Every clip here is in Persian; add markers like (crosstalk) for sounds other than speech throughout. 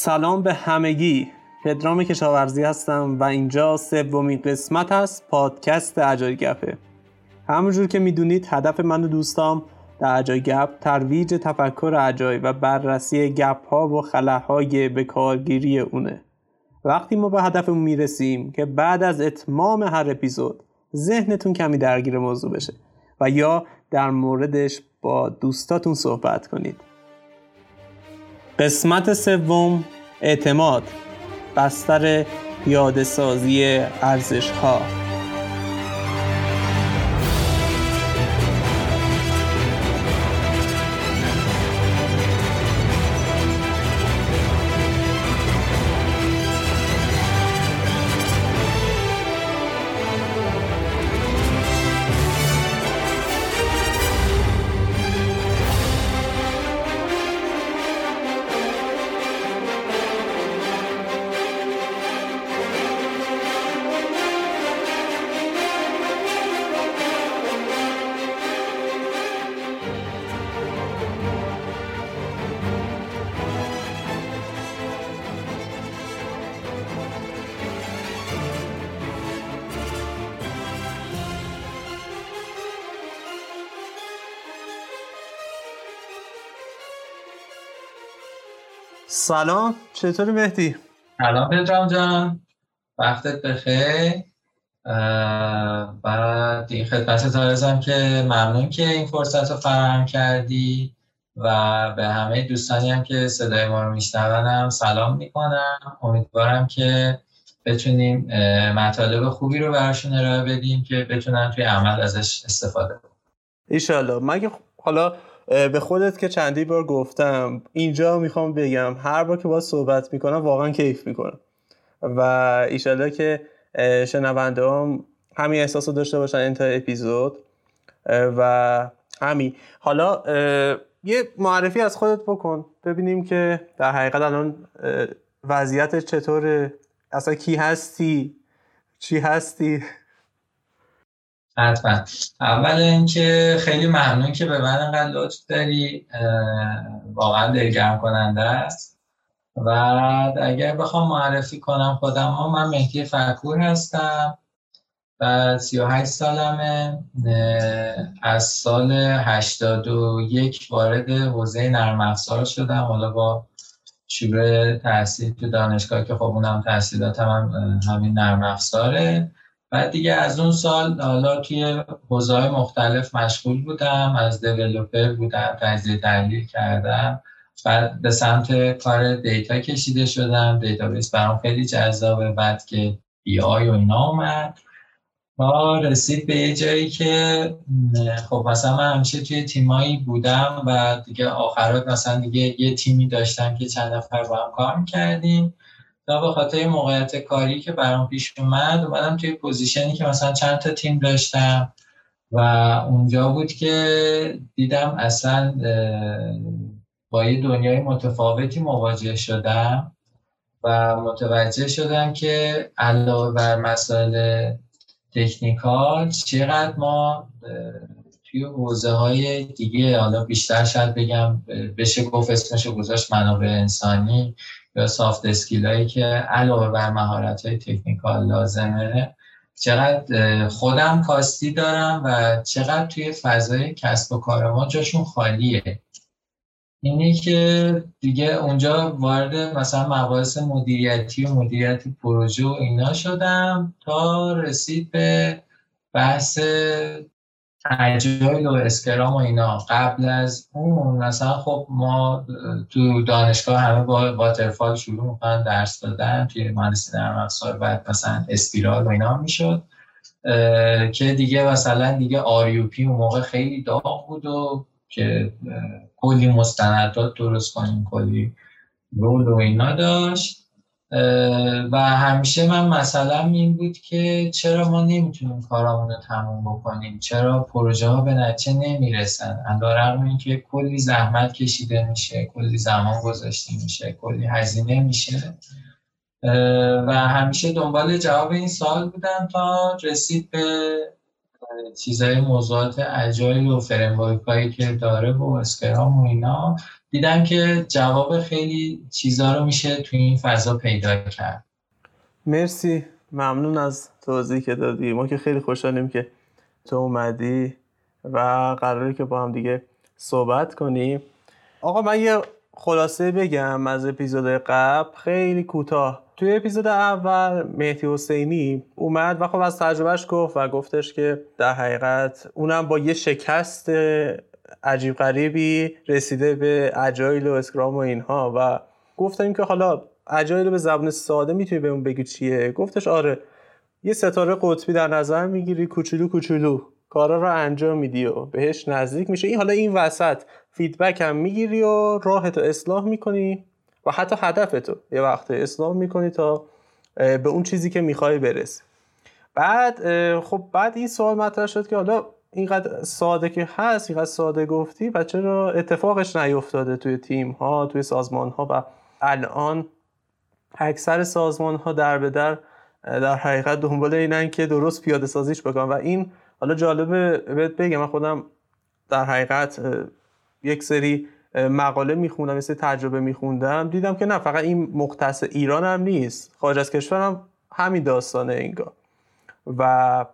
سلام به همگی. پدرام کشاورزی هستم و اینجا سومین قسمت است پادکست اجای گپه همونجور که می‌دونید هدف من و دوستام در اجای گپ ترویج تفکر اجای و بررسی گپ ها و خلاهای به کارگیری اونه. وقتی ما به هدفمون می‌رسیم که بعد از اتمام هر اپیزود ذهنتون کمی درگیر موضوع بشه و یا در موردش با دوستاتون صحبت کنید. قسمت سوم اعتماد. بستر پیاده سازی ارزش ها سلام چطوری مهدی؟ سلام پدرام جان. وقتت بخیر. بعد این خدمت تارزم که ممنون که این فرصت رو فراهم کردی و به همه دوستانی هم که صدای ما رو میشنونم سلام می‌کنم. امیدوارم که بتونیم مطالب خوبی رو براشون ارائه بدیم که بتونن توی عمل ازش استفاده کنن. ایشالله مگه حالا به خودت که چندی بار گفتم اینجا می‌خوام بگم هر بار که با صحبت می‌کنم واقعا کیف می‌کنم. و ایشالله که شنونده هم همین احساس رو داشته باشن انتهای اپیزود. و همین. حالا یه معرفی از خودت بکن ببینیم که در حقیقت الان وضعیت چطوره اصلا کی هستی چی هستی؟ حتما. اول اینکه خیلی ممنون که به من انقدر لطف داری. واقعا دلگرم کننده است. و اگر بخوام معرفی کنم خودم ها من مهدی فکور هستم. و 38 سالمه. از سال 81 وارد حوزه نرم افزار شدم. حالا با شروع تحصیل تو دانشگاه که خب اونم تحصیلاتم هم همین نرم افزاره. بعد دیگه از اون سال حالا توی حوزه‌های مختلف مشغول بودم از developer بودم تجزیه تحلیل کردم. بعد به سمت کار data کشیده شدم. database برام خیلی جذابه. بعد که BI و اینا اومد. ما رسید به یه جایی که خب مثلا من همیشه توی تیمایی بودم و دیگه آخرات مثلا دیگه یه تیمی داشتم که چند نفر با هم کار می‌کردیم. تا به خاطر موقعیت کاری که برام پیش اومد اومدم توی پوزیشنی که مثلا چند تا تیم داشتم و اونجا بود که دیدم اصلا با یه دنیای متفاوتی مواجه شدم و متوجه شدم که علاوه بر مسائل تکنیکال چقدر ما توی حوزه های دیگه حالا بیشتر شاید بگم بشه گفت اسمشو گذاشت منابع انسانی. یا سافت اسکیل هایی که علاوه بر مهارت های تکنیکال لازمه. چقدر خودم کاستی دارم و چقدر توی فضای کسب و کار ما جاشون خالیه. اینی که دیگه اونجا وارد مثلا مباحث مدیریتی و مدیریت پروژه و اینا شدم تا رسید به بحث اجایل و اسکرام و اینا قبل از اون مثلا خب ما تو دانشگاه همه با واترفال شروع می‌کنن درس دادن توی مهندسی نرم افزار بعد مثلا اسپیرال و اینا می‌شد. که دیگه مثلا دیگه آریوپی اون موقع خیلی داغ بود و که کلی مستندات درست کنیم کلی رول و اینا داشت. و همیشه من مثلا این بود که چرا ما نمی‌تونیم کارامون رو تموم بکنیم؟ چرا پروژه ها به نتیجه نمی‌رسن؟ علیرغم اینکه کلی زحمت کشیده میشه کلی زمان گذاشته میشه کلی هزینه میشه. و همیشه دنبال جواب این سوال بودم تا رسید به چیزای موضوعات agile و framework هایی که داره و scrum و اینا دیدم که جواب خیلی چیزا رو میشه توی این فضا پیدا کرد. مرسی. ممنون از توضیحی که دادی. ما که خیلی خوشحالیم که تو اومدی و قراره که با هم دیگه صحبت کنیم. آقا من یه خلاصه بگم از اپیزود قبل خیلی کوتاه. توی اپیزود اول مهدی حسینی اومد و خب از تجربهش گفت و گفتش که در حقیقت اونم با یه شکست عجیب غریبی رسیده به اجایل و اسکرام و اینها و گفتم که حالا اجایل به زبان ساده می‌تونی به اون بگی چیه؟ گفتش آره یه ستاره قطبی در نظر می‌گیری کوچولو کوچولو کارا رو انجام میدی و بهش نزدیک میشه این حالا این وسط. فیدبک هم می‌گیری و راهتو اصلاح می‌کنی و حتی هدفتو یه وقت اصلاح می‌کنی تا به اون چیزی که می‌خوای برسی. بعد خب بعد این سوال مطرح شد که حالا اینقدر ساده که هست اینقدر ساده گفتی و چرا اتفاقش نیفتاده توی تیم ها توی سازمان ها و الان اکثر سازمان ها در به در در حقیقت دنبال اینن که درست پیاده سازیش بکنن. و این حالا جالبه بهت بگم من خودم در حقیقت یک سری مقاله میخوندم سری تجربه میخوندم. دیدم که نه فقط این مختص ایران هم نیست. خارج از کشور هم همین داستانه اینگاه و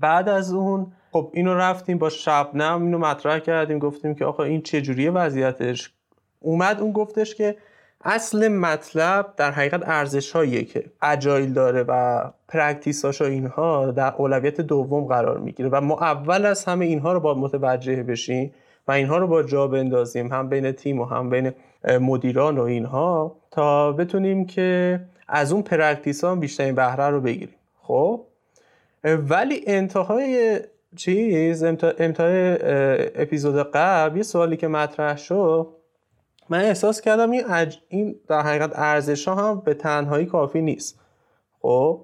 بعد از اون خب اینو رفتیم با شبنم اینو مطرح کردیم. گفتیم که آقا این چه جوریه وضعیتش؟ اومد اون گفتش که اصل مطلب در حقیقت ارزش که agile داره و practice و اینها در اولویت دوم قرار می‌گیره. و ما اول از همه اینها رو با متوجه بشیم و اینها رو با جا بندازیم هم بین تیم و هم بین مدیران و اینها تا بتونیم که از اون practice ها بیشترین بهره رو بگیریم. خب؟ ولی انتهای چیز انتهای اپیزود قبل یه سوالی که مطرح شد من احساس کردم این, این در حقیقت ارزش هم به تنهایی کافی نیست. خب؟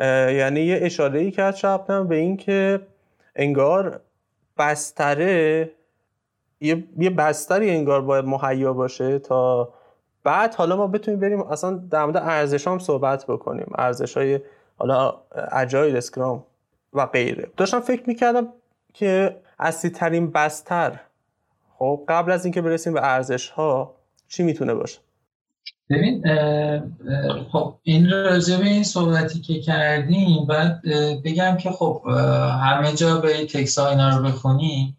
یعنی یه اشاره ای کرد شبنم به این که انگار بستره یه, یه بستری انگار باید مهیا باشه تا بعد حالا ما بتونیم بریم اصلا در مورد ارزش هم صحبت بکنیم. ارزش های حالا اجایل اسکرام و غیره. داشتم فکر می‌کردم که اصلی ترین بستر خب قبل از اینکه برسیم به ارزش ها چی می‌تونه باشه؟ ببین خب این راجع به این صحبتی که کردیم بعد بگم که خب همه جا به تکس ها اینا رو بخونی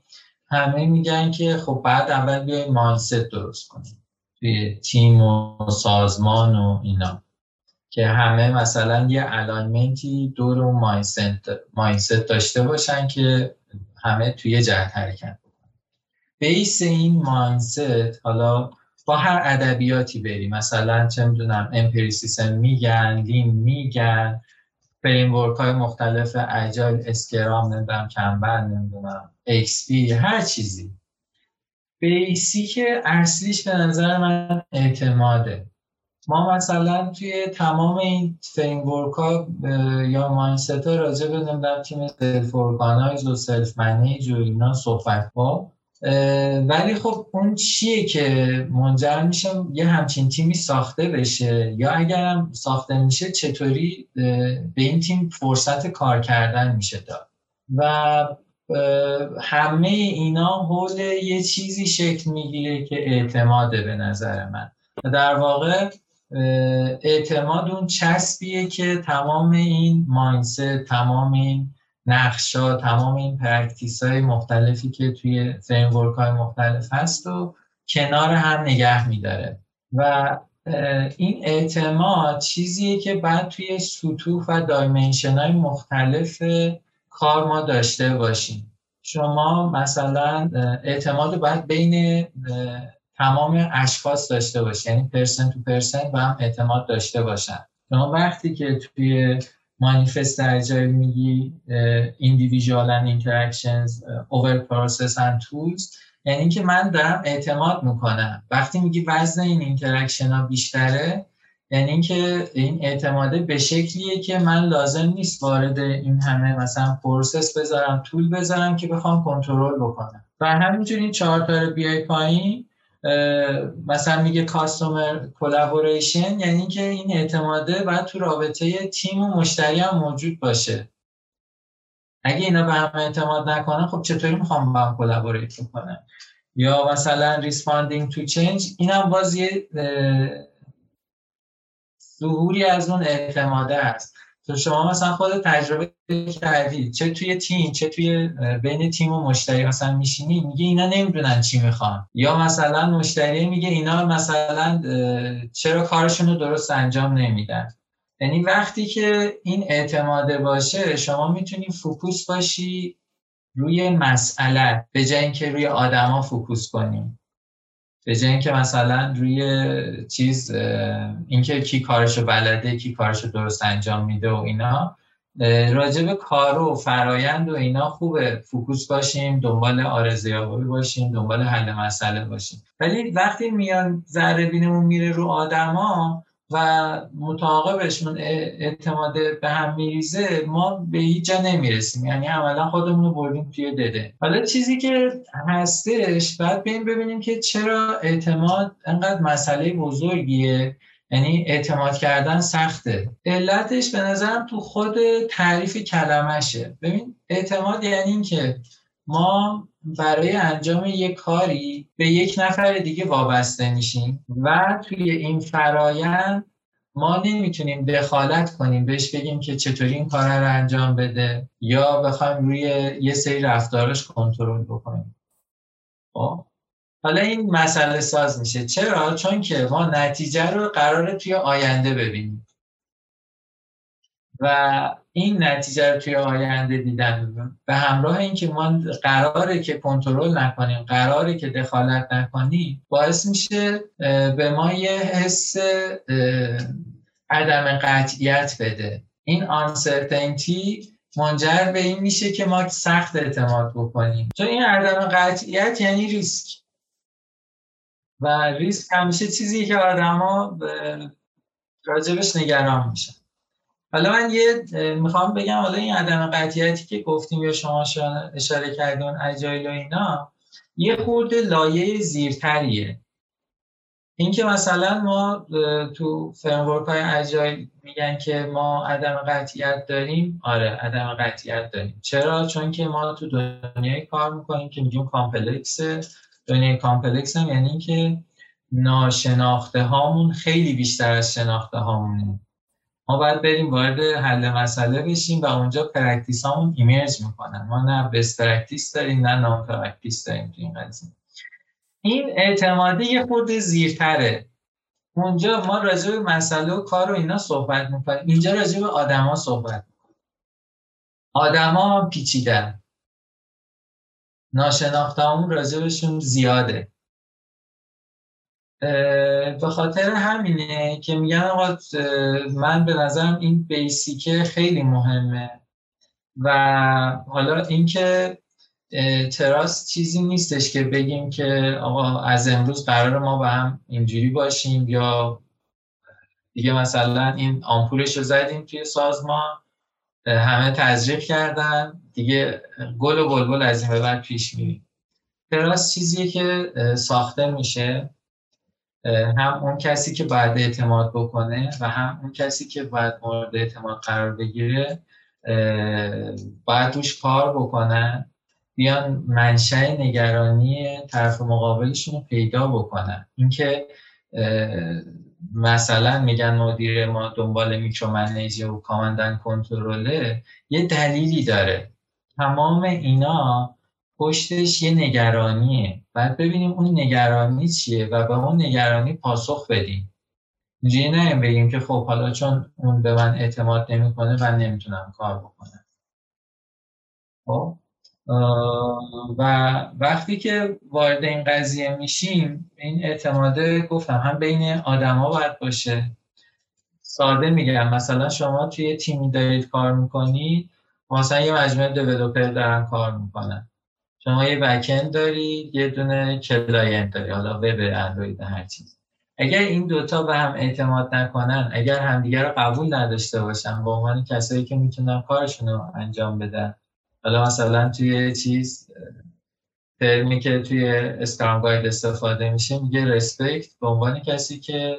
همه میگن که خب بعد اول بیای mindset درست کنیم. توی تیم و سازمان و اینا. که همه مثلا یه alignment ی دور اون mindset داشته باشن که همه توی جهت حرکت بیس این mindset حالا با هر ادبیاتی بری مثلا چه می‌دونم empiricism میگن lean میگن framework های مختلف agile scrum نمی‌دونم کانبان نمی‌دونم. پی هر چیزی. basic اصلیش به نظر من اعتماده. ما مثلا توی تمام این framework ها یا mindset ها راجع به تیم self organize و self manage و اینا صحبت ها ولی خب اون چیه که منجر میشه یه همچین تیمی ساخته بشه؟ یا اگرم ساخته میشه چطوری به این تیم فرصت کار کردن میشه داد؟ و همه اینا حول یه چیزی شکل می‌گیره که اعتماده به نظر من. در واقع اعتماد اون چسبیه که تمام این mindset تمام این نقشا تمام این practice های مختلفی که توی framework های مختلف هست و کنار هم نگه میداره. و این اعتماد چیزیه که بعد توی سطوح و dimension های مختلف کار ما داشته باشیم. شما مثلا اعتماد باید بین تمام اشخاص داشته باشید یعنی person to person و هم اعتماد داشته باشن. شما وقتی که توی مانیفست agile میگی individual and interactions over process and tools یعنی که من دارم اعتماد می‌کنم. وقتی میگی وزن این interaction ها بیشتره یعنی اینکه این اعتماده به شکلیه که من لازم نیست وارد این همه مثلا process بذارم tool بذارم که بخوام کنترل بکنم. و همینجور این چهار تا رو بیای پایین مثلا میگه customer collaboration یعنی که این اعتماده باید تو رابطه تیم و مشتری هم موجود باشه. اگه اینا به هم اعتماد نکنن خب چطوری می‌خوام با هم collaborate کنن یا مثلا responding to change اینم باز یه ظهوری از اون اعتماده است. تو شما مثلا خود تجربه کردی چه توی تیم چه توی بین تیم و مشتری مثلا میشینی میگه اینا نمی‌دونن چی می‌خوان. یا مثلا مشتری میگه اینا مثلا چرا کارشون رو درست انجام نمیدن. یعنی وقتی که این اعتماده باشه شما می‌تونی focus باشی روی مسئله به جای اینکه روی آدما focus کنیم به جای اینکه مثلا روی چیز اینکه کی کارشو بلده کی کارشو درست انجام میده و اینا راجب کار و فرایند و اینا خوبه. focus باشیم دنبال ارزیابی باشیم دنبال حل مسئله باشیم. ولی وقتی میان ذره بینمون میره رو آدما و متعاقبشون اعتماد به هم میریزه ما به هیچ جا نمی‌رسیم. یعنی عملا خودمون رو بردیم توی دده. حالا چیزی که هستش بعد ببین ببینیم که چرا اعتماد انقدر مسئله بزرگیه. یعنی اعتماد کردن سخته. علتش به نظرم تو خود تعریف کلمشه. ببین اعتماد یعنی اینکه ما برای انجام یک کاری به یک نفر دیگه وابسته میشیم و توی این فرایند ما نمی‌تونیم دخالت کنیم بهش بگیم که چطوری این کار رو انجام بده یا بخوایم روی یه سری رفتارش کنترل بکنیم. خب؟ حالا این مسئله ساز میشه. چرا؟ چون که ما نتیجه رو قراره توی آینده ببینیم. و این نتیجه رو توی آینده دیدن. به همراه اینکه ما قراره که کنترل نکنیم قراره که دخالت نکنیم باعث میشه به ما یه حس عدم قطعیت بده. این آنسرتینتی منجر به این میشه که ما سخت اعتماد بکنیم. چون این عدم قطعیت یعنی ریسک. و ریسک همیشه چیزی که آدما راجبش نگران میشن. حالا من یه می‌خوام بگم حالا این عدم قطعیتی که گفتیم یا شما اشاره کردون اجایل و اینا یه خورده لایه زیرتریه. اینکه مثلا ما تو framework های agile میگن که ما عدم قطعیت داریم آره عدم قطعیت داریم. چرا؟ چون که ما تو دنیای کار می‌کنیم که میگیم complex. دنیای complex هم یعنی که ناشناخته هامون خیلی بیشتر از شناخته هامونه ما باید بریم وارد حل مسئله بشیم و اونجا practice هامون emerge می‌کنن. ما نه best practice داریم نه known practice داریم تو این قضیه. این اعتمادی یه خود زیرتره. اونجا ما راجع به مسئله و کار و اینا صحبت می‌کنیم. اینجا راجع به آدما صحبت می‌کنیم. آدما پیچیدن. ناشناخته همون راجع زیاده. به خاطر همینه که میگن آقا من به نظرم این بیسیکه خیلی مهمه. و حالا اینکه تراس چیزی نیستش که بگیم که آقا از امروز قرار ما با هم اینجوری باشیم یا دیگه مثلا این آمپولش رو زدیم توی سازمان همه تزریق کردن دیگه گل و بلبل از این به بعد پیش میریم. تراس چیزیه که ساخته میشه. هم اون کسی که باید اعتماد بکنه و هم اون کسی که باید مورد اعتماد قرار بگیره باید توش کار بکنن بیان منشأ نگرانی طرف مقابلشون رو پیدا بکنن. اینکه مثلا میگن مدیر ما دنبال میکرو و کامندن کنترله یه دلیلی داره. تمام اینا پشتش یه نگرانیه. بعد ببینیم اون نگرانی چیه و به اون نگرانی پاسخ بدیم. اینجوری نه بگیم که خب حالا چون اون به من اعتماد نمی‌کنه من نمی‌تونم کار بکنم. خب؟ و وقتی که وارد این قضیه میشیم این اعتماده گفتم هم بین آدما باید باشه. ساده میگم مثلا شما توی تیمی دارید کار می‌کنید مثلا یه مجموعه developer دارن کار می‌کنن. شما یه backend دارید یه دونه client داری حالا وب اندروید هر چیز. اگر این دوتا به هم اعتماد نکنن اگر همدیگر رو قبول نداشته باشن به عنوان کسایی که می‌تونن کارشون رو انجام بدن. حالا مثلا توی چیز ترمی که توی scrum guide استفاده میشه میگه respect به عنوان کسی که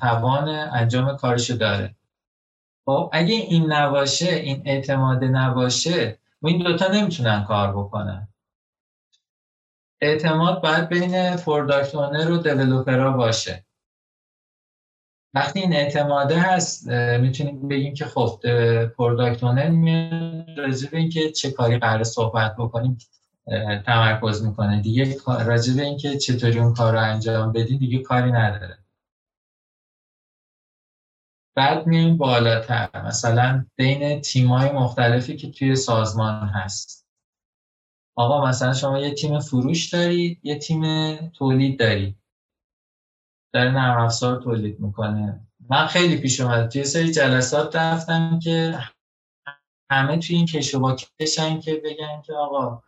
توان انجام کارشو داره. خب اگه این نباشه این اعتماد نباشه و این دوتا نمی‌تونن کار بکنن. اعتماد باید بین product owner و developer ها باشه. وقتی این اعتماده هست می‌تونیم بگیم که خب پروداکت اونر راجع اینکه چه کاری قرار صحبت بکنیم تمرکز می‌کنه. دیگه راجع به اینکه چطوری اون کار رو انجام بدی دیگه کاری نداره. بعد میایم بالاتر. مثلا بین تیمای مختلفی که توی سازمان هست. آقا مثلا شما یه تیم فروش دارید یه تیم تولید دارید. داره نرم افزار تولید می‌کنه. من خیلی پیش اومده توی سری جلسات رفتم که همه توی این کش و کشن که بگن که آقا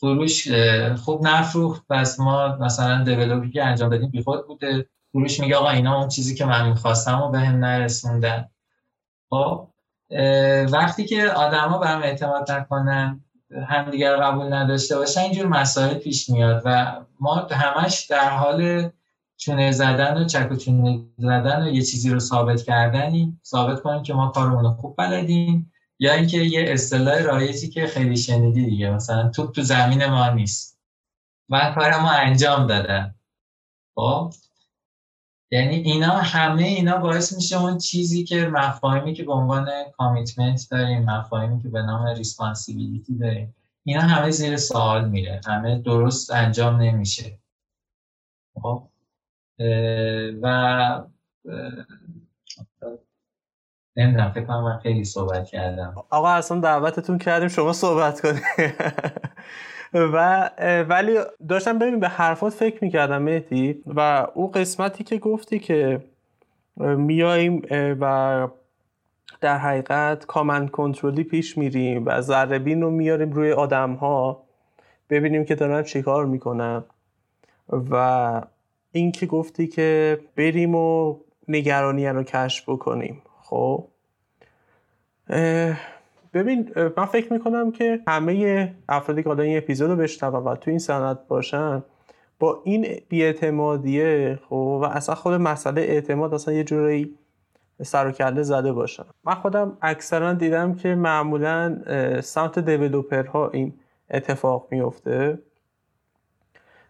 فروش خوب نفروخت پس ما مثلا دیولوپی که انجام دادیم بیخود بوده. فروش میگه آقا اینا اون چیزی که من می‌خواستم و به هم نرسوندن. خب وقتی که آدما به هم اعتماد نکنن همدیگر قبول نداشته باشن اینجور مسائل پیش میاد و ما همش در حال چونه زدن و چک و چونه زدن و یه چیزی رو ثابت کردنی ثابت کنیم که ما کارمون رو خوب بلدیم یا اینکه یه اصطلاح رایجی که خیلی شنیدی دیگه مثلا توپ تو زمین ما نیست. من کار ما انجام دادم خب یعنی اینا همه اینا باعث میشه اون چیزی که مفاهیمی که به عنوان commitment داریم مفاهیمی که به نام responsibility داریم اینا همه زیر سوال میره. همه درست انجام نمیشه. خب؟ و نمی‌دونم فکر کنم من خیلی صحبت کردم. آقا اصلا دعوتتون کردیم شما صحبت کنید. (laughs) و ولی داشتم ببین به حرفات فکر می‌کردم مهدی و او قسمتی که گفتی که میاییم و در حقیقت کامن کنترلی پیش میریم و ذره رو میاریم روی آدم ها ببینیم که دارن چیکار می‌کنن. و این که گفتی که بریم و نگرانی رو کشف بکنیم. خب؟ ببین من فکر می‌کنم که همه افرادی که این اپیزود رو بشنون و تو این سند باشن با این بیاعتمادیه خب و اصلا خود مسئله اعتماد اصلا یه جوری سر و کله زده باشن. من خودم اکثرا دیدم که معمولا سمت دیولوپرها این اتفاق میفته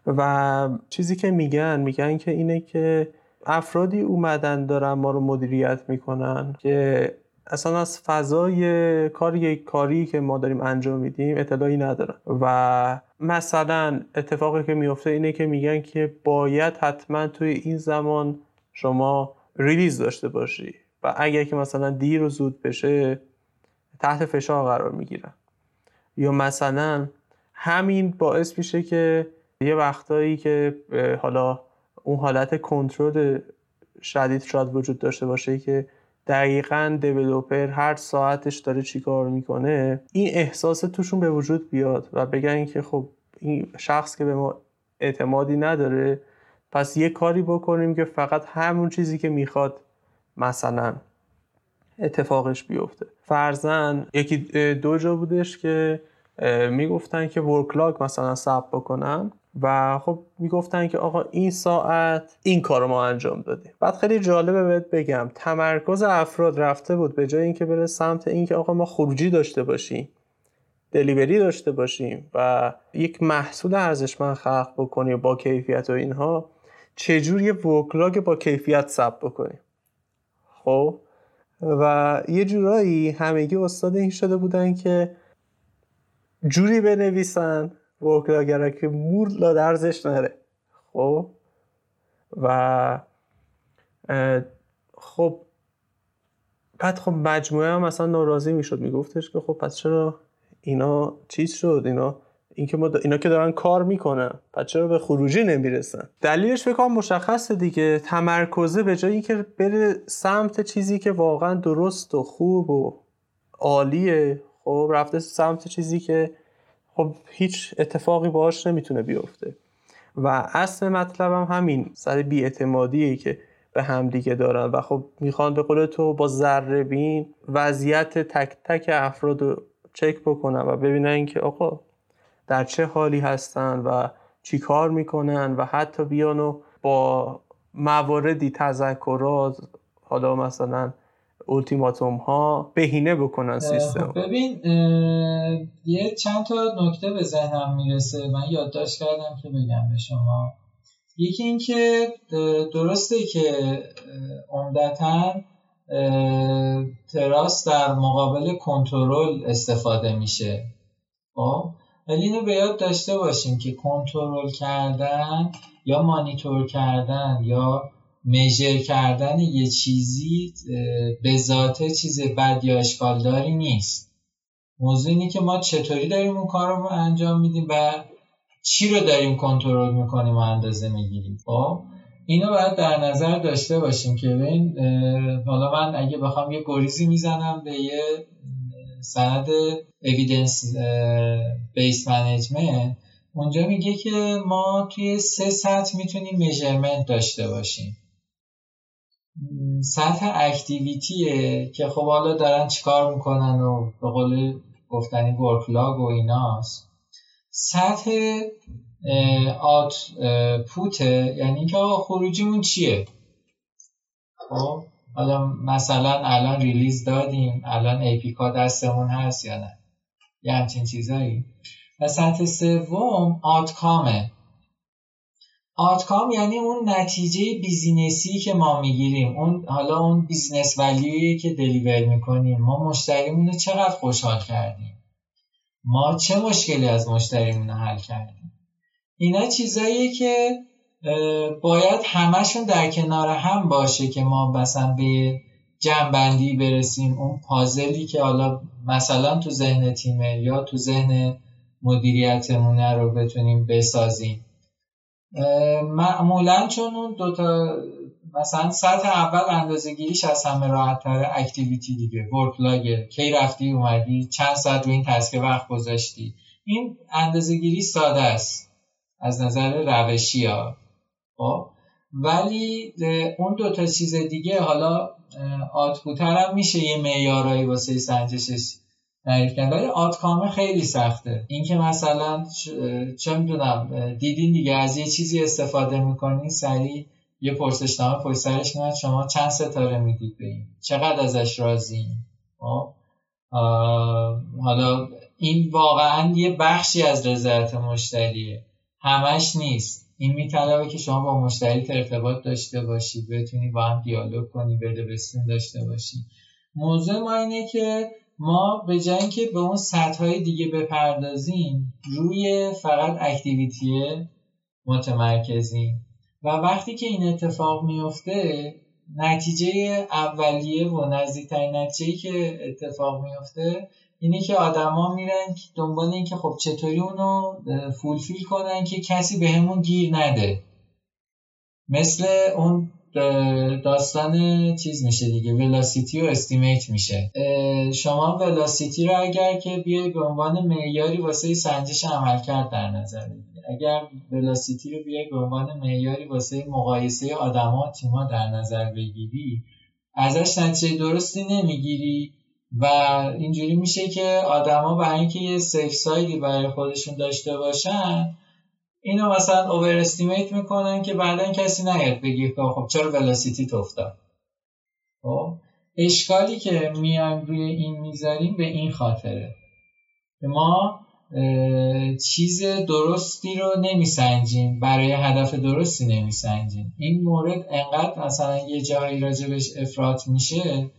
و چیزی که میگن میگن که اینه که افرادی اومدن دارن ما رو مدیریت می‌کنن که اصلا از فضای کاری کاری که ما داریم انجام میدیم اطلاعی ندارن. و مثلا اتفاقی که میفته اینه که میگن که باید حتما توی این زمان شما ریلیز داشته باشی و اگر که مثلا دیر و زود بشه تحت فشار قرار می‌گیرن. یا مثلا همین باعث میشه که یه وقتایی که حالا اون حالت کنترل شدید شاید وجود داشته باشه که دقیقا دیولوپر هر ساعتش داره چیکار می‌کنه این احساس توشون به وجود بیاد و بگن که خب این شخص که به ما اعتمادی نداره پس یه کاری بکنیم که فقط همون چیزی که می‌خواد مثلا اتفاقش بیفته. فرزن یکی دو جا بودش که می‌گفتن که ورکلاگ مثلا ثبت بکنن. و خب می‌گفتن که آقا این ساعت این کار ما انجام دادیم. بعد خیلی جالبه بهت بگم تمرکز افراد رفته بود به جای اینکه بره سمت اینکه آقا ما خروجی داشته باشیم دلیوری داشته باشیم و یک محصول ارزشمند خلق بکنیم با کیفیت و اینها چجور یه وکلاگ با کیفیت ثبت بکنیم خب؟ و یه جورایی همگی استاد این شده بودن که جوری بنویسن ورکلاگره که مور لادرزش نره خب؟ و خب بعد خب مجموعه هم مثلا ناراضی می‌شد میگفتش که خب پس چرا اینا چیز شد؟ اینا اینکه ما اینا که دارن کار می‌کنن پس چرا به خروجی نمی‌رسن؟ دلیلش فکر کنم مشخصه دیگه. تمرکزه به جای اینکه بره سمت چیزی که واقعا درست و خوب و عالیه خب رفته سمت چیزی که خب هیچ اتفاقی باهاش نمی‌تونه بیفته. و اصل مطلبم همین سر بیاعتمادیه که به همدیگه دارن. و خب می‌خوان به قول تو با ذره بین وضعیت تک تک افراد رو چک بکنن و ببینن که آقا در چه حالی هستن و چی کار می‌کنن و حتی بیانو با مواردی تذکرات حالا مثلا التیماتوم ها بهینه بکنن سیستم خب ببین یه چند تا نکته به ذهنم می‌رسه. من یادداشت کردم که بگم به شما. یکی اینکه درسته که عمدتا تراس در مقابل کنترل استفاده میشه. خب؟ ولی اینو به یاد داشته باشیم که کنترل کردن یا مانیتور کردن یا میجر کردن یه چیزی به ذاته چیز بد یا اشکالداری نیست. موضوع اینه که ما چطوری داریم اون کار رو انجام میدیم و چی رو داریم کنترل می‌کنیم و اندازه می‌گیریم. خب اینو باید در نظر داشته باشیم که ببین حالا من اگه بخوام یه گریزی می‌زنم به یه سند evidence based management اونجا میگه که ما توی سه سطح می‌تونیم measurement داشته باشیم. سطح activity ه که خب حالا دارن چیکار می‌کنن و به قول گفتنی work log و ایناست. سطح output ه یعنی که آقا خروجیمون چیه؟ خب حالا مثلا الان release دادیم الان epic ا دستمون هست یا نه؟ یه همچین چیزایی. و سطح سوم outcome ه outcome یعنی اون نتیجه business ی که ما می‌گیریم. اون حالا اون business value یی که deliver می‌کنیم. ما مشتریمون رو چقدر خوشحال کردیم؟ ما چه مشکلی از مشتریمون حل کردیم؟ اینا چیزاییه که باید همشون در کنار هم باشه که ما مثلا به جنبندی برسیم. اون پازلی که حالا مثلا تو ذهن تیمه یا تو ذهن مدیریتمونه رو بتونیم بسازیم. معمولا چون اون دوتا مثلا سطح اول اندازه گیریش از همه راحت تره اکتیویتی دیگه ورکلاگه کی رفتی اومدی چند ساعت رو این تسکه وقت گذاشتی. این اندازه گیری ساده است از نظر روشی ها. خب؟ ولی اون دوتا چیز دیگه حالا آتپوتر هم میشه یه معیارایی واسه سنجشش تعریف کردن ولی آتکامه خیلی سخته. اینکه مثلا چه می‌دونم دیدین دیگه از یه چیزی استفاده می‌کنین سریع یه پرسشنامه پشت سرش میاد شما چند ستاره می‌دید به این؟ چقدر ازش راضی خب؟ حالا این واقعا یه بخشی از رضایت مشتریه. همش نیست. این میطلبه که شما با مشتری ارتباط داشته باشید بتونی با هم دیالوگ کنی بده بستون داشته باشید موضوع ما اینه که ما به جای اینکه به اون سطح های دیگه بپردازیم روی فقط اکتیویتی متمرکزیم. و وقتی که این اتفاق میفته نتیجه اولیه و نزدیکترین نتیجه که اتفاق میفته اینه که آدما میرن دنبال این که خب چطوری اونو فولفیل کنن که کسی بهمون به گیر نده. مثل اون داستان چیز میشه دیگه ولاسیتی و استیمیت میشه. شما ولاسیتی رو اگر که بیای به عنوان معیاری واسه سنجش عملکرد در نظر بگیری. اگر ولاسیتی رو بیای به عنوان معیاری واسه مقایسه آدما تیما در نظر بگیری ازش نتیجه درستی نمی‌گیری و اینجوری میشه که آدما برای اینکه یه سیف سایدی برای خودشون داشته باشن اینو مثلا اوور استیمیت می‌کنن که بعدا کسی نیاد بگی که خب چرا ولاسیتی افتاد؟ خب؟ اشکالی که میایم روی این می‌ذاریم به این خاطره. ما چیز درستی رو نمیسنجیم برای هدف درستی نمیسنجیم. این مورد انقدر مثلا یه جایی راجبش افراد میشه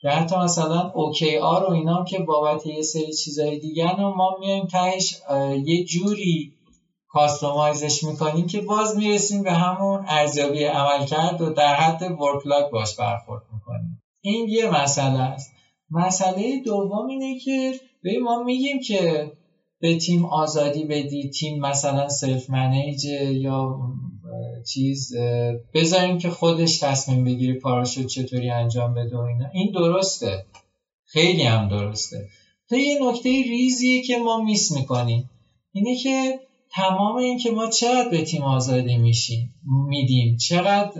که حتی مثلا اوکی آر و اینا که بابت یه سری چیزهای دیگر ما میایم تهش یه جوری کاستومایزش می‌کنیم که باز می‌رسیم به همون ارزیابی عمل کرد و در حد ورکلاگ باش برخورد می‌کنیم این یه مسئله است. مسئله دوم اینه که به ما میگیم که به تیم آزادی بدی تیم مثلا سلف منیج یا چیز بذاریم که خودش تصمیم بگیری کاراشو چطوری انجام بده و اینا. این درسته. خیلی هم درسته. تا یه نکته ریزیه که ما میس می‌کنیم. اینه که تمام این که ما چقدر به تیم آزادی میشیم میدیم چقدر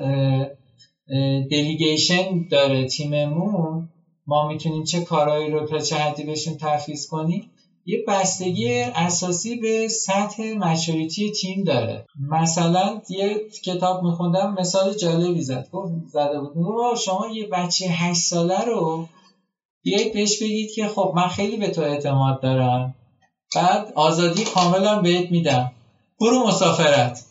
دلیگیشن داره تیممون ما می‌تونیم چه کارهایی رو تا چه حدی بهشون تفیز کنیم یه بستگی اساسی به سطح مچوریتی تیم داره. مثلا یه کتاب میخوندم مثال جالبی زد گفت زده بود شما یه بچه هشت ساله رو بیایید بهش بگید که خب من خیلی به تو اعتماد دارم. بعد آزادی کاملا بهت میدم. برو مسافرت.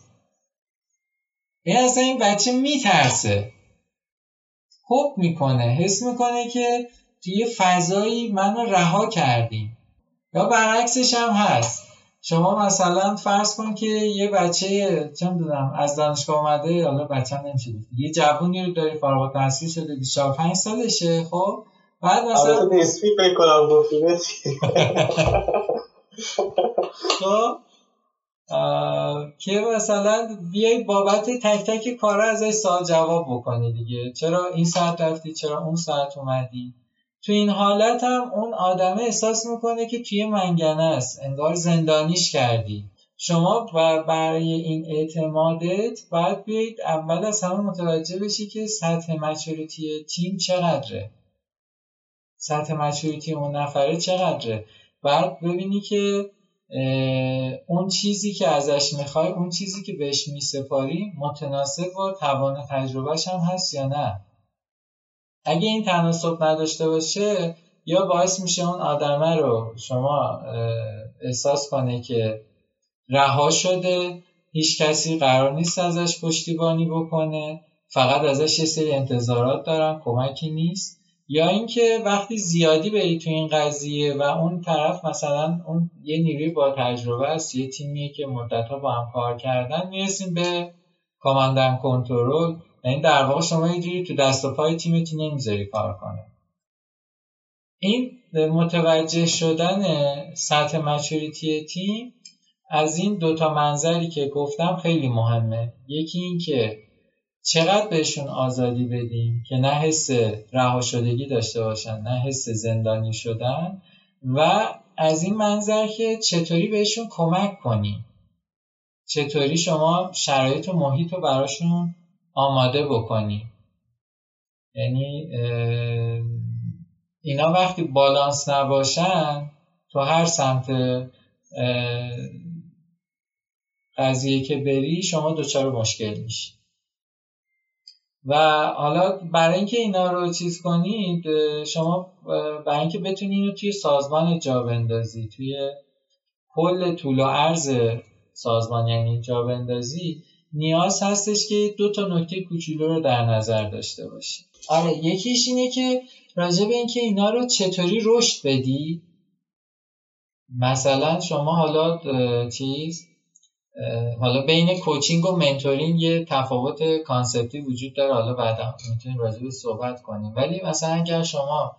این اصلا این بچه میترسه. خوب می‌کنه. حس می‌کنه که توی فضایی منو رها کردیم. یا برعکسش هم هست. شما مثلا فرض کن که یه بچه چون دونم از دانشگاه اومده حالا بچه هم نمیشه. یه جوونی رو داری فارغ التحصیل شده 25 سالشه خب؟ بعد مثلا نسبی فکر کنم (laughs) خب که مثلا بیای بابت تک تک کارا ازش سوال جواب بکنی دیگه. چرا این ساعت رفتی چرا اون ساعت اومدی؟ تو این حالت هم اون آدمه احساس می‌کنه که توی منگنه است. انگار زندانیش کردی. شما برای این اعتمادت باید بیایید اول از همه متوجه بشی که سطح مچوریتی تیم چقدره. سطح مچوریتی اون نفره چقدره. بعد ببینی که اون چیزی که ازش می‌خوای اون چیزی که بهش میسپاری متناسب با توان تجربهش هم هست یا نه. اگه این تناسب نداشته باشه یا باعث میشه اون آدمه رو شما احساس کنه که رها شده هیچ کسی قرار نیست ازش پشتیبانی بکنه فقط ازش یه سری انتظارات دارن کمکی نیست. یا اینکه وقتی زیادی بری تو این قضیه و اون طرف مثلا اون یه نیروی با تجربه است یه تیمیه که مدت با هم کار کردن می‌رسیم به کاماندن کنترل. یعنی در واقع شما یه تو دست و پای تیمتی نمی‌ذاری کار کنه. این متوجه شدن سطح مچوریتی تیم از این دوتا منظری که گفتم خیلی مهمه. یکی این که چقدر بهشون آزادی بدیم که نه حس رها شدگی داشته باشن نه حس زندانی شدن و از این منظر که چطوری بهشون کمک کنیم؟ چطوری شما شرایط و محیط رو براشون آماده بکنی؟ یعنی اینا وقتی بالانس نباشن تو هر سمت قضیه که بری شما دچار مشکل میشی. و حالا برای اینکه اینا رو چیز کنید شما برای اینکه بتونید اینو توی سازمان جا بندازی توی کل طول و عرض سازمان یعنی جا بندازی نیاز هستش که دو تا نکته کوچولو رو در نظر داشته باشی. آره یکیش اینه که راجع به اینکه اینا رو چطوری رشد بدی. مثلا شما حالا چیز حالا بین coaching و mentoring یه تفاوت concept ی وجود داره. حالا بعدا می‌تونیم راجع به صحبت کنیم. ولی مثلا اگر شما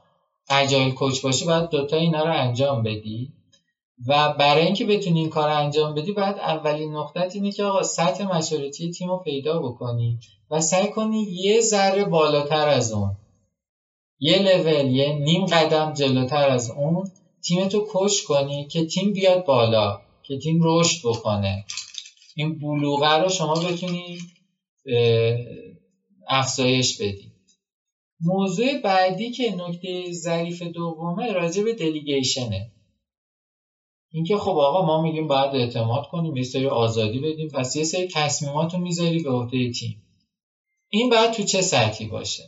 agile coach باشی باید دوتا اینا رو انجام بدی. و برای اینکه بتونی این کار انجام بدی باید اولین نقطت اینه که آقا سطح maturity تیم رو پیدا بکنی و سعی کنی یه ذره بالاتر از اون یه لول یه نیم قدم جلوتر از اون تیمتو کش کنی که تیم بیاد بالا که تیم رشد بکنه. این بلوغه رو شما بتونید افزایش بدید. موضوع بعدی که نکته ظریف دومه راجع به دلیگیشنه اینکه خب آقا ما میگیم باید اعتماد کنیم یه سری آزادی بدیم پس یه سری تصمیمات رو می‌ذاری به عهده تیم. این باید تو چه سطحی باشه؟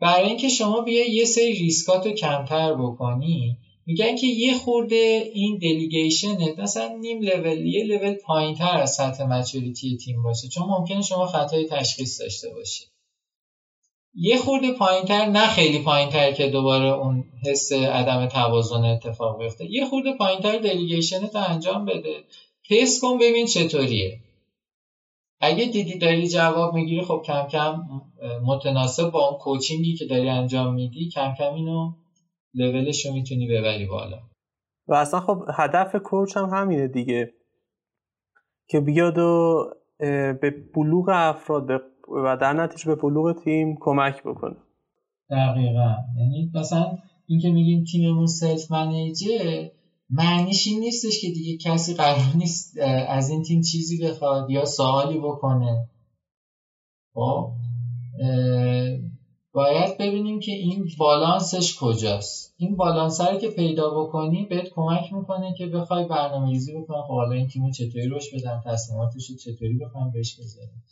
برای اینکه شما بیای یه سری ریسکات رو کمتر بکنی میگن که یه خورده این دلیگیشن مثلا نیم لول یه لول پایین تر از سطح مچوریتی تیم باشه. چون ممکنه شما خطای تشخیص داشته باشید یه خورده پایین تر نه خیلی پایین تر که دوباره اون حس عدم توازن اتفاق بیفته. یه خورده پایین تر دلیگیشن تا انجام بده. تست کن ببین چطوریه. اگه دیدی داری جواب می‌گیری خب کم کم متناسب با اون کوچینگی که داری انجام میدی کم کم اینو لولش رو می‌تونی ببری بالا. و اصلا خب هدف کوچ هم همینه دیگه. که بیاد و به بلوغ افراد و در نتیجه به بلوغ تیم کمک بکنه. دقیقا. یعنی مثلا اینکه میگیم تیممون سلف منیجه معنیش این نیستش که دیگه کسی قرار نیست از این تیم چیزی بخواد یا سوالی بکنه. خب؟ باید ببینیم که این بالانسش کجاست. این بالانس رو که پیدا بکنی بهت کمک می‌کنه که بخوای برنامه ریزی بکنی. خب حالا این تیم چطوری رشد بدم تصمیماتش رو چطوری بخوام بهش بذاریم.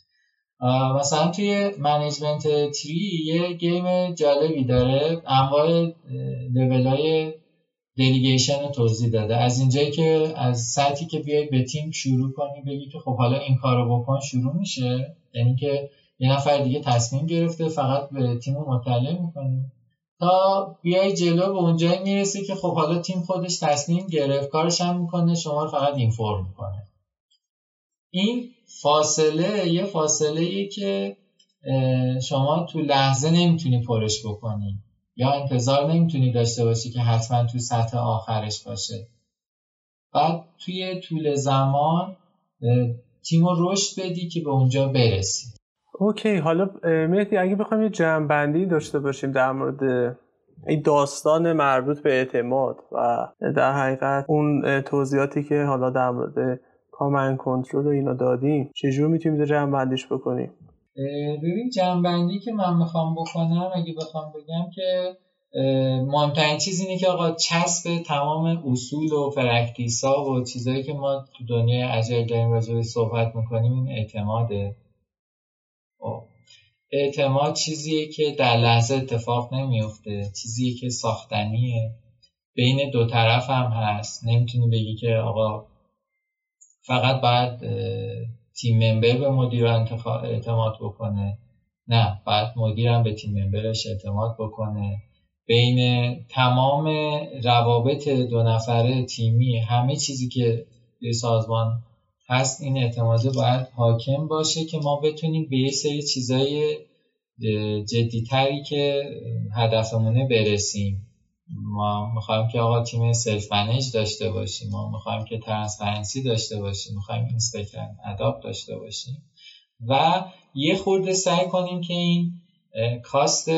مثلا توی management three یه game جالبی داره. انواع لیول های دلیگیشن توضیح داده. از اینجایی که از سطحی که بیای به تیم شروع کنی بگی که خب حالا این کارو بکن شروع میشه. یعنی که یه نفر دیگه تصمیم گرفته فقط به تیم مطلع می‌کنی تا بیای جلو به اونجایی می‌رسی که خب حالا تیم خودش تصمیم گرفت کارش هم می‌کنه شما رو فقط اینفورم می‌کنه. این فاصله یه فاصله ای که شما تو لحظه نمی‌تونی پرش بکنی یا انتظار نمی‌تونی داشته باشی که حتما تو سطح آخرش باشه. بعد توی طول زمان تیم رو رشد بدی که به اونجا برسی. اوکی حالا مهدی اگه بخوایم یه جمع داشته باشیم در مورد این داستان مربوط به اعتماد و در حقیقت اون توضیحاتی که حالا در مورد کامن کنترل و اینا دادیم چجور می‌تونیم جمع بندیش بکنیم ببین جمع که من می‌خوام بکنم اگه بخوام بگم که مهمترین چیز اینه که آقا چسب تمام اصول و practice ها و چیزهایی که ما تو دنیای agile داریم راجع صحبت می‌کنیم این اعتماده. اعتماد چیزیه که در لحظه اتفاق نمیفته چیزیه که ساختنیه. بین دو طرف هم هست. نمی‌تونی بگی که آقا فقط باید team member به مدیر اعتماد بکنه. نه باید مدیرم به team member ش اعتماد بکنه. بین تمام روابط دو نفره تیمی همه چیزی که یه سازمان هست این اعتماده باید حاکم باشه که ما بتونیم به یه سری چیزای جدیتری که هدفمونه برسیم. ما می‌خوایم که آقا تیم self-manage داشته باشیم. ما می‌خوایم که transparency داشته باشیم. می‌خوایم inspect and adapt داشته باشیم. و یه خورده سعی کنیم که این cost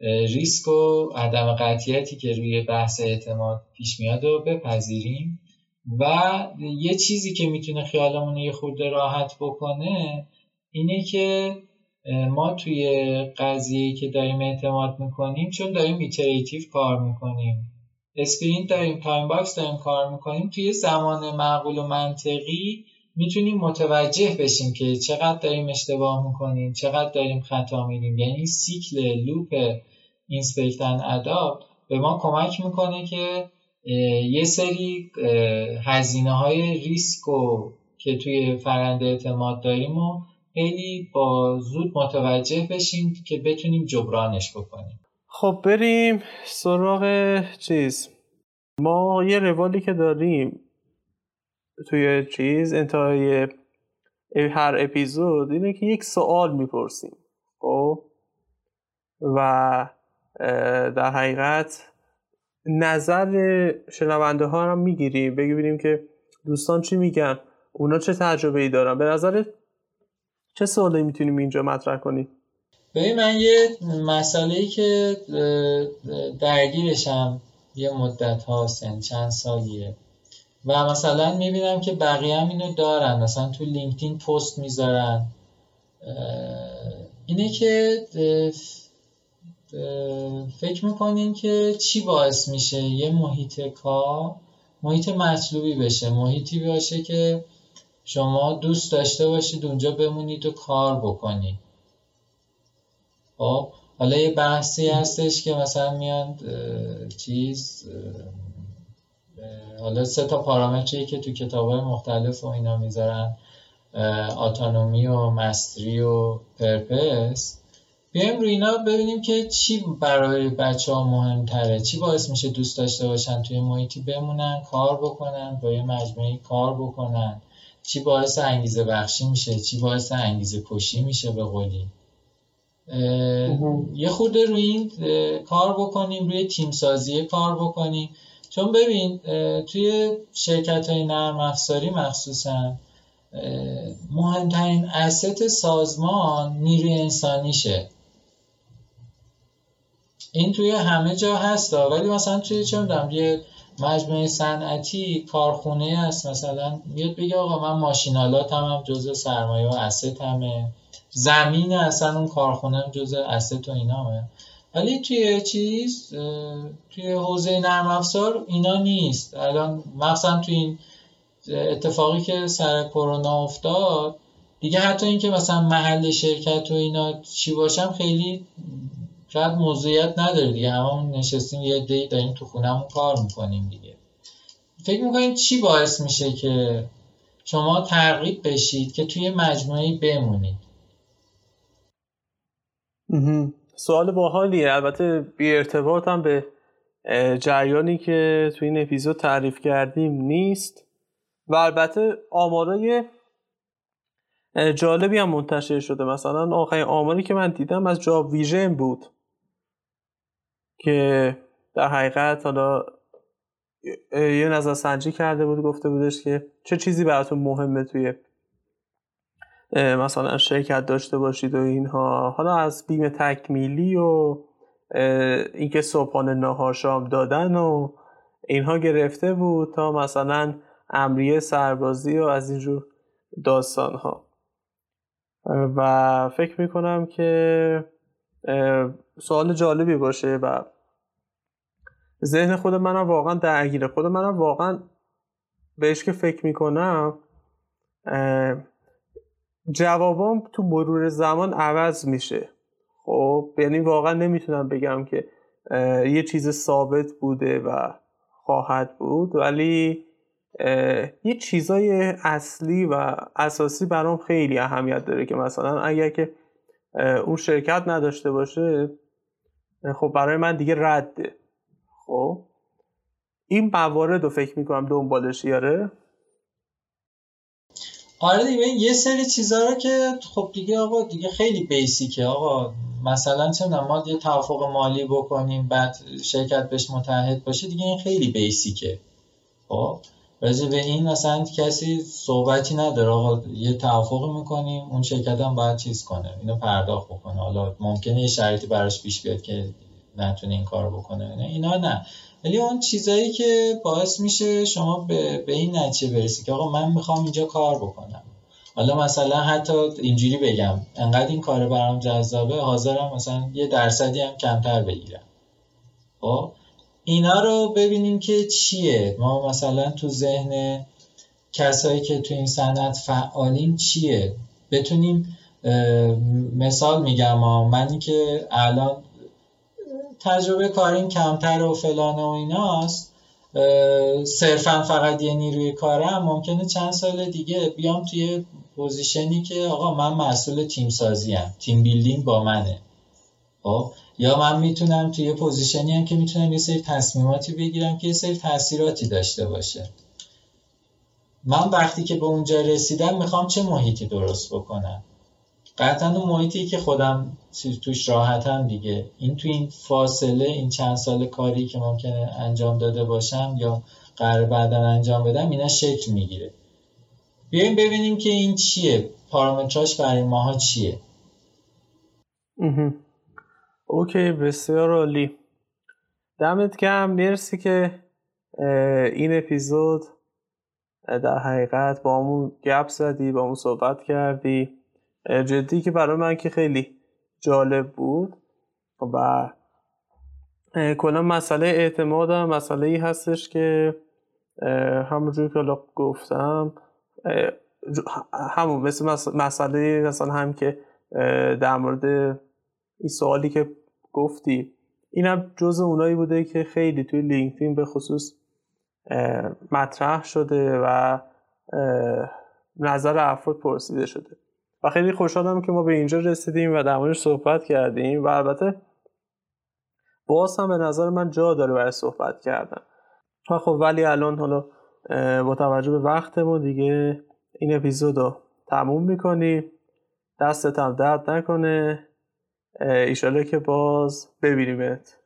ریسک و عدم قطعیتی که روی بحث اعتماد پیش میاد رو بپذیریم. و یه چیزی که می‌تونه خیالمون یه خورده راحت بکنه اینه که ما توی قضیه که داریم اعتماد می‌کنیم چون داریم iterative کار می‌کنیم. sprint داریم time box داریم کار می‌کنیم توی زمان معقول و منطقی می‌تونیم متوجه بشیم که چقدر داریم اشتباه می‌کنیم چقدر داریم خطا میریم یعنی سیکل لوپ اینسپکتن اداب به ما کمک می‌کنه که یه سری هزینه های ریسک و که توی فرنده اعتماد داریم و خیلی با زود متوجه بشیم که بتونیم جبرانش بکنیم. خب بریم سراغ چیز. ما یه روالی که داریم توی چیز انتهای هر اپیزود اینه که یک سوال می‌پرسیم خب؟ و در حقیقت نظر شنونده ها هم می‌گیریم بگیریم که دوستان چی میگن اونا چه تجربه ای دارن. به نظر چه سوالی می‌تونیم اینجا مطرح کنیم؟ ببین من یه مسئله ای که درگیرشم یه مدت هاست یعنی چند سالیه. و مثلا می‌بینم که بقیه هم اینو دارن. مثلا تو لینکدین پست می‌ذارن. اینه که فکر می‌کنین که چی باعث میشه یه محیط کار محیط مطلوبی بشه؟ محیطی باشه که شما دوست داشته باشید اونجا بمونید و کار بکنید. خب حالا یه بحثی هستش که مثلا میان چیز حالا سه تا پارامتری که تو کتاب مختلف و اینا می‌ذارن آتانومی و مستری و پرپس. بیایم روی اینا ببینیم که چی برای بچه ها مهمتره. چی باعث میشه دوست داشته باشن توی محیطی بمونن کار بکنن با یه مجموعی کار بکنن. چی باعث انگیزه بخشی میشه چی باعث انگیزه کشی میشه به قولی. یه خورده روی این کار بکنیم روی تیم سازی کار بکنیم. چون ببین توی شرکت های نرم افزاری مخصوصا مهمترین اسست سازمان نیروی انسانیشه. این توی همه جا هست ولی مثلا توی چه می‌دونم یه مجموعه صنعتی کارخونه است مثلا میاد بگه آقا من ماشینالات هم, هم جزء سرمایه و اسست همه زمین اصلا اون کارخونه هم جزء اسست و اینامه. ولی توی چیز توی حوزه نرم افزار اینا نیست. الان مثلا توی این اتفاقی که سر کرونا افتاد دیگه حتی اینکه مثلا محل شرکت و اینا چی باشم خیلی شاید موضوعیت نداره دیگه. همون نشستیم یه دی داریم تو خونهمون کار می‌کنیم دیگه. فکر می‌کنید چی باعث میشه که شما ترغیب بشید که توی مجموعه بمونید؟ سوال باحالیه. البته بی ارتباط هم به جریانی که توی این اپیزود تعریف کردیم نیست. و البته آمارای جالبی هم منتشر شده. مثلا آخرین آماری که من دیدم از جاب ویژن بود. که در حقیقت حالا یه نظر سنجی کرده بود گفته بودش که چه چیزی براتون مهمه توی مثلا شرکت داشته باشید و اینها. حالا از بیم تکمیلی و اینکه صبحانه نهار شام دادن و اینها گرفته بود تا مثلا امریه سربازی و از اینجور داستان ها و فکر می‌کنم که سوال جالبی باشه و ذهن خود منم واقعا درگیره. خود منم واقعا بهش که فکر می‌کنم جوابام تو مرور زمان عوض میشه. خب یعنی واقعا نمی‌تونم بگم که یه چیز ثابت بوده و خواهد بود ولی یه چیزای اصلی و اساسی برام خیلی اهمیت داره که مثلا اگر که اون شرکت نداشته باشه خب برای من دیگه رده. خب. این موارد رو فکر می‌کنم دنبالش یاره آره دیگه یه سری چیزا رو که خب دیگه آقا دیگه خیلی بیسیکه آقا مثلا چه ما یه توافق مالی بکنیم بعد شرکت بهش متحد باشه دیگه این خیلی بیسیکه خب راجع به این مثلا کسی صحبتی نداره. آقا یه توافق می‌کنیم اون شرکت هم باید چیز کنه اینو پرداخت بکنه. حالا ممکنه یه شرایطی براش پیش بیاد که نتونه این کار بکنه. اینا نه. ولی اون چیزایی که باعث میشه شما به, به این نتیجه برسی که آقا من می‌خوام اینجا کار بکنم. حالا مثلا حتی اینجوری بگم انقدر این کار برام جذابه حاضرم مثلا یه درصدی هم کمتر بگیرم. خب؟ اینا رو ببینیم که چیه. ما مثلا تو ذهن کسایی که تو این صنعت فعالین چیه؟ بتونیم مثال میگم منی که الان تجربه کاریم کمتر و فلان و ایناست صرفا فقط یه نیروی کارم ممکنه چند سال دیگه بیام توی position ی که آقا من مسئول تیم سازی هم. team building با منه. خب؟ یا من می‌تونم توی position ی هم که می‌تونم یه سری تصمیماتی بگیرم که یه سری تاثیراتی داشته باشه. من وقتی که به اونجا رسیدم می‌خوام چه محیطی درست بکنم؟ قطعا اون محیطی که خودم توش راحتم دیگه. این تو این فاصله این چند سال کاری که ممکنه انجام داده باشم یا قرار بعدا انجام بدم اینا شکل می‌گیره. بیایم ببینیم که این چیه؟ پارامتراش برای ماها چیه؟ اوکی بسیار عالی. دمت گرم. مرسی که این اپیزود در حقیقت با همون گپ زدی با همون صحبت کردی. جدی که برای من که خیلی جالب بود. و کلا مسئله اعتماد هم مسئله ای هستش که همونجور که گفتم همون مثل مسئله مثلا هم که در مورد این سوالی که گفتی. اینم جز اونایی بوده که خیلی توی لینکدین به خصوص مطرح شده و نظر افراد پرسیده شده. و خیلی خوشحالم که ما به اینجا رسیدیم و در موردش صحبت کردیم و البته باز هم به نظر من جا داره برای صحبت کردن. و خب ولی الان حالا با توجه به وقتمون دیگه این اپیزود رو تموم می‌کنیم. دستت هم درد نکنه. ایشاله که باز ببینیمت.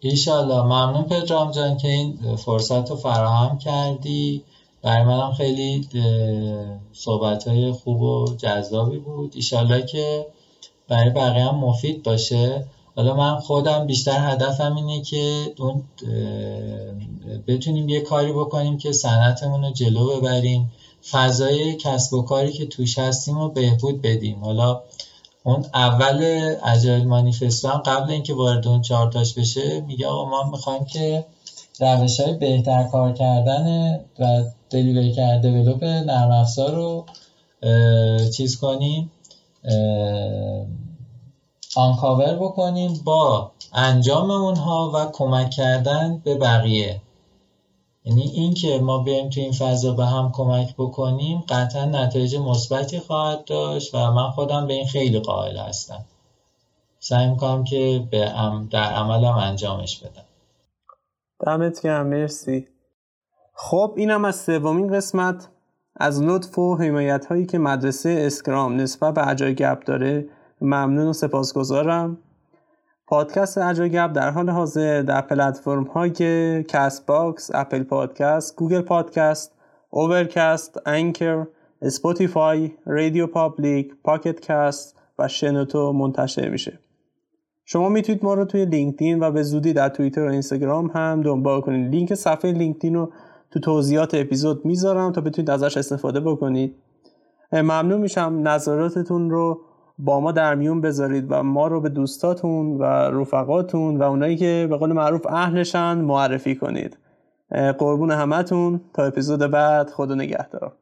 ایشالله ممنون پدرام جان که این فرصت رو فراهم کردی. برای منم خیلی صحبت های خوب و جذابی بود. ایشالله که برای بقیه هم مفید باشه. حالا من خودم بیشتر هدفم اینه که اون بتونیم یه کاری بکنیم که صنعتمون رو جلو ببریم. فضای کسب و کاری که توش هستیم رو بهبود بدیم. حالا اون اول اجایل مانیفستو هم قبل اینکه وارد اون چارتاش بشه میگه آقا ما می‌خوایم که روش های بهتر کار کردن و دلیوری کرده دیولوپ نرم افزار رو چیز کنیم آنکاور بکنیم با انجام اونها و کمک کردن به بقیه. یعنی این که ما بیایم تو این فضا به هم کمک بکنیم قطعا نتایج مثبتی خواهد داشت و من خودم به این خیلی قائل هستم. سعی می‌کنم که به در عملم انجامش بدم. دمت گرم مرسی. خب اینم از سومین قسمت از لطف و حمایت هایی که مدرسه Scrum نسبت به اجای گپ داره. ممنون و سپاسگزارم. پادکست اجای گپ در حال حاضر در پلتفرم های Castbox، Apple Podcast، Google Podcast، Overcast، Anchor، Spotify، RadioPublic، Pocket Casts و شنوتو منتشر میشه. شما می‌تونید ما رو توی لینکدین و به زودی در توییتر و اینستاگرام هم دنبال کنید. لینک صفحه لینکدین رو تو توضیحات اپیزود می‌ذارم تا بتونید ازش استفاده بکنید. ممنون میشم نظراتتون رو با ما در میون بذارید و ما رو به دوستاتون و رفقاتون و اونایی که به قول معروف اهلشن معرفی کنید قربون همتون تا اپیزود بعد خدا نگهدار